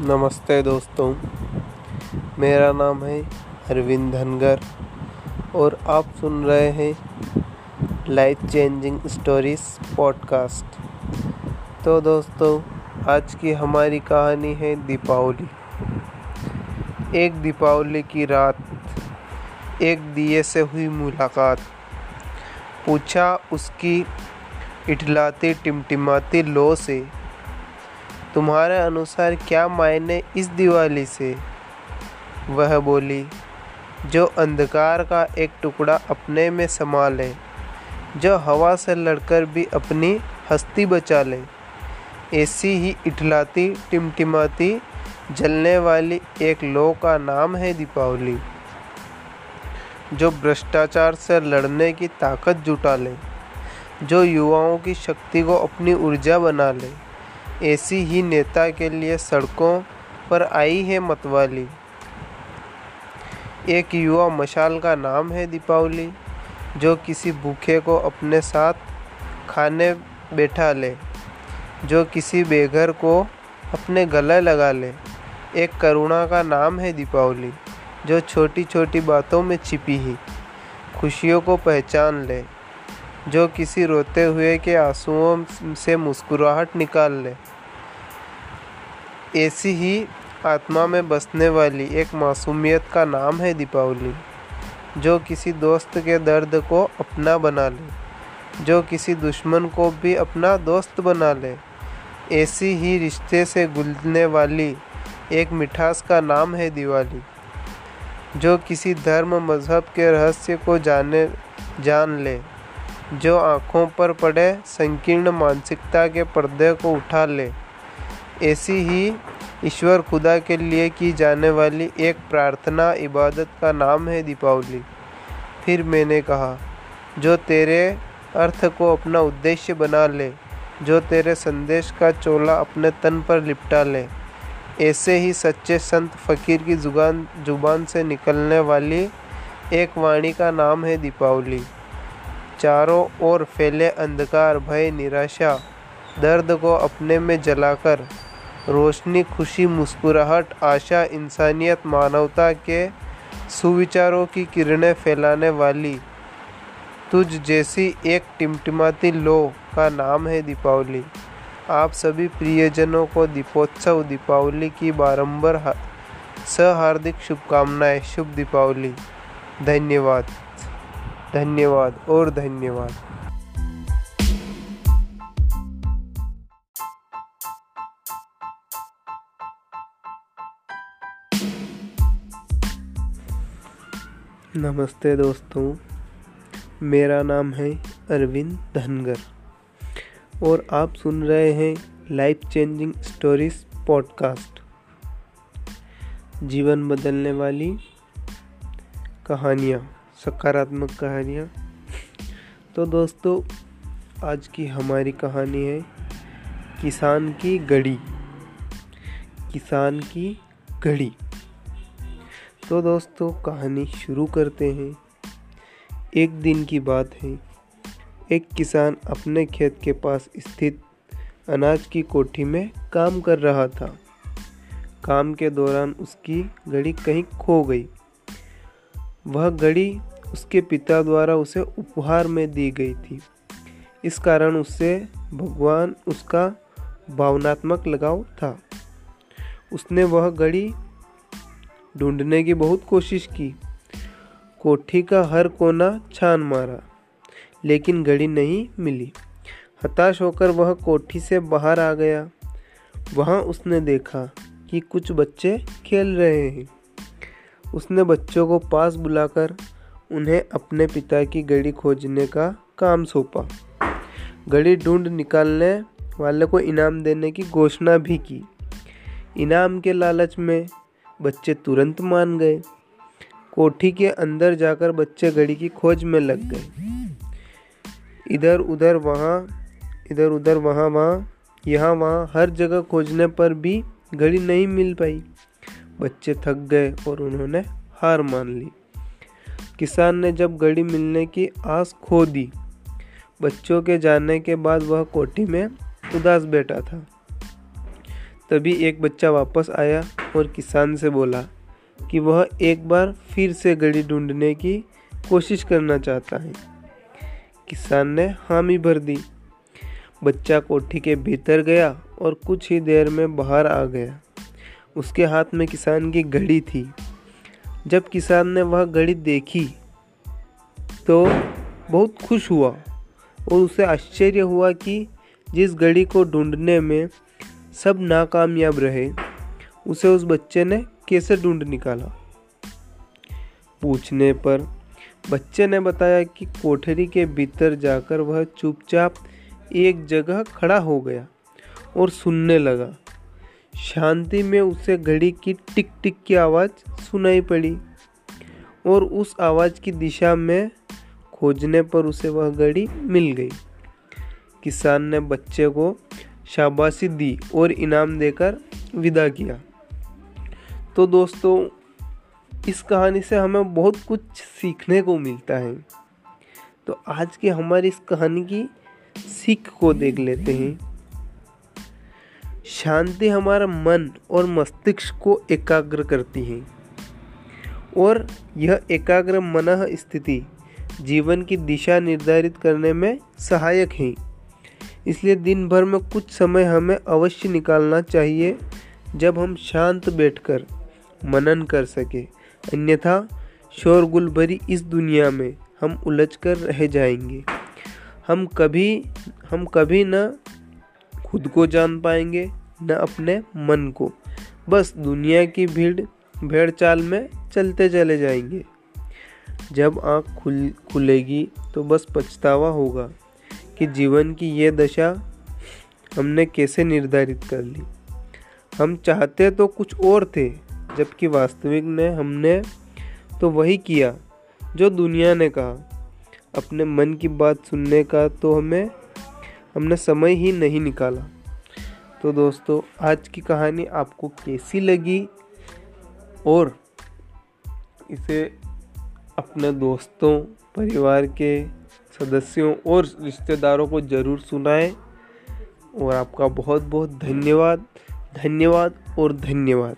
नमस्ते दोस्तों, मेरा नाम है अरविंद धनगर और आप सुन रहे हैं लाइफ चेंजिंग स्टोरीज पॉडकास्ट तो दोस्तों, आज की हमारी कहानी है दीपावली। एक दीपावली की रात, एक दिए से हुई मुलाकात। पूछा उसकी इटलाती टिमटिमाती लो से तुम्हारे अनुसार क्या मायने इस दिवाली से? वह बोली, जो अंधकार का एक टुकड़ा अपने में समा ले, जो हवा से लड़कर भी अपनी हस्ती बचा ले। ऐसी ही इठलाती, टिमटिमाती, जलने वाली एक लो का नाम है दीपावली, जो भ्रष्टाचार से लड़ने की ताकत जुटा ले, जो युवाओं की शक्ति को अपनी ऊर्जा बना ले। ऐसी ही नेता के लिए सड़कों पर आई है मतवाली। एक युवा मशाल का नाम है दीपावली, जो किसी भूखे को अपने साथ खाने बैठा ले, जो किसी बेघर को अपने गले लगा ले। एक करुणा का नाम है दीपावली, जो छोटी छोटी बातों में छिपी ही, खुशियों को पहचान ले। जो किसी रोते हुए के आंसुओं से मुस्कुराहट निकाल ले। ऐसी ही आत्मा में बसने वाली एक मासूमियत का नाम है दीपावली, जो किसी दोस्त के दर्द को अपना बना ले, जो किसी दुश्मन को भी अपना दोस्त बना ले। ऐसी ही रिश्ते से गुलने वाली एक मिठास का नाम है दिवाली, जो किसी धर्म मज़हब के रहस्य को जाने, जान ले। जो आँखों पर पड़े संकीर्ण मानसिकता के पर्दे को उठा ले। ऐसी ही ईश्वर खुदा के लिए की जाने वाली एक प्रार्थना इबादत का नाम है दीपावली। फिर मैंने कहा, जो तेरे अर्थ को अपना उद्देश्य बना ले, जो तेरे संदेश का चोला अपने तन पर लिपटा ले, ऐसे ही सच्चे संत फकीर की ज़ुबान ज़ुबान से निकलने वाली एक वाणी का नाम है दीपावली। चारों ओर फैले अंधकार, भय, निराशा, दर्द को अपने में जलाकर, रोशनी, खुशी, मुस्कुराहट, आशा, इंसानियत, मानवता के सुविचारों की किरणें फैलाने वाली तुझ जैसी एक टिमटिमाती लो का नाम है दीपावली। आप सभी प्रियजनों को दीपोत्सव, दीपावली की बारंबार सहार्दिक शुभकामनाएँ। शुभ दीपावली। धन्यवाद। धन्यवाद और धन्यवाद। नमस्ते दोस्तों, मेरा नाम है अरविंद धनगर और आप सुन रहे हैं लाइफ चेंजिंग स्टोरीज पॉडकास्ट जीवन बदलने वाली कहानियाँ। सकारात्मक कहानियाँ। तो दोस्तों, आज की हमारी कहानी है किसान की घड़ी किसान की घड़ी तो दोस्तों, कहानी शुरू करते हैं। एक दिन की बात है, एक किसान अपने खेत के पास स्थित अनाज की कोठी में काम कर रहा था। काम के दौरान उसकी घड़ी कहीं खो गई। वह घड़ी उसके पिता द्वारा उसे उपहार में दी गई थी। इस कारण उससे भगवान उसका भावनात्मक लगाव था। उसने वह घड़ी ढूँढने की बहुत कोशिश की। कोठी का हर कोना छान मारा, लेकिन घड़ी नहीं मिली। हताश होकर वह कोठी से बाहर आ गया। वहाँ उसने देखा कि कुछ बच्चे खेल रहे हैं। उसने बच्चों को पास बुलाकर उन्हें अपने पिता की घड़ी खोजने का काम सौंपा। घड़ी ढूंढ निकालने वाले को इनाम देने की घोषणा भी की। इनाम के लालच में बच्चे तुरंत मान गए। कोठी के अंदर जाकर बच्चे घड़ी की खोज में लग गए। इधर उधर वहाँ इधर उधर वहाँ वहाँ, यहाँ, वहाँ, हर जगह खोजने पर भी घड़ी नहीं मिल पाई। बच्चे थक गए और उन्होंने हार मान ली। किसान ने जब घड़ी मिलने की आस खो दी, बच्चों के जाने के बाद वह कोठी में उदास बैठा था। तभी एक बच्चा वापस आया और किसान से बोला कि वह एक बार फिर से घड़ी ढूँढने की कोशिश करना चाहता है। किसान ने हामी भर दी। बच्चा कोठी के भीतर गया और कुछ ही देर में बाहर आ गया। उसके हाथ में किसान की घड़ी थी। जब किसान ने वह घड़ी देखी तो बहुत खुश हुआ और उसे आश्चर्य हुआ कि जिस घड़ी को ढूँढने में सब नाकामयाब रहे, उसे उस बच्चे ने कैसे ढूंढ निकाला? पूछने पर बच्चे ने बताया कि कोठरी के भीतर जाकर वह चुपचाप एक जगह खड़ा हो गया और सुनने लगा। शांति में उसे घड़ी की टिक टिक की आवाज़ सुनाई पड़ी और उस आवाज़ की दिशा में खोजने पर उसे वह घड़ी मिल गई। किसान ने बच्चे को शाबाशी दी और इनाम देकर विदा किया। तो दोस्तों, इस कहानी से हमें बहुत कुछ सीखने को मिलता है। तो आज की हमारी इस कहानी की सीख को देख लेते हैं। शांति हमारा मन और मस्तिष्क को एकाग्र करती है। और यह एकाग्र मन स्थिति जीवन की दिशा निर्धारित करने में सहायक है। इसलिए दिन भर में कुछ समय हमें अवश्य निकालना चाहिए जब हम शांत बैठकर मनन कर सके। अन्यथा शोरगुल भरी इस दुनिया में हम उलझ कर रह जाएँगे। हम कभी हम कभी न खुद को जान पाएँगे, न अपने मन को। बस दुनिया की भीड़ भेड़ चाल में चलते चले जाएँगे। जब आँख खुल, खुलेगी तो बस पछतावा होगा कि जीवन की ये दशा हमने कैसे निर्धारित कर ली। हम चाहते तो कुछ और थे, जबकि वास्तविक में हमने तो वही किया, जो दुनिया ने कहा। अपने मन की बात सुनने का तो हमें हमने समय ही नहीं निकाला। तो दोस्तों, आज की कहानी आपको कैसी लगी और इसे अपने दोस्तों, परिवार के सदस्यों और रिश्तेदारों को ज़रूर सुनाएँ। और आपका बहुत बहुत धन्यवाद धन्यवाद और धन्यवाद।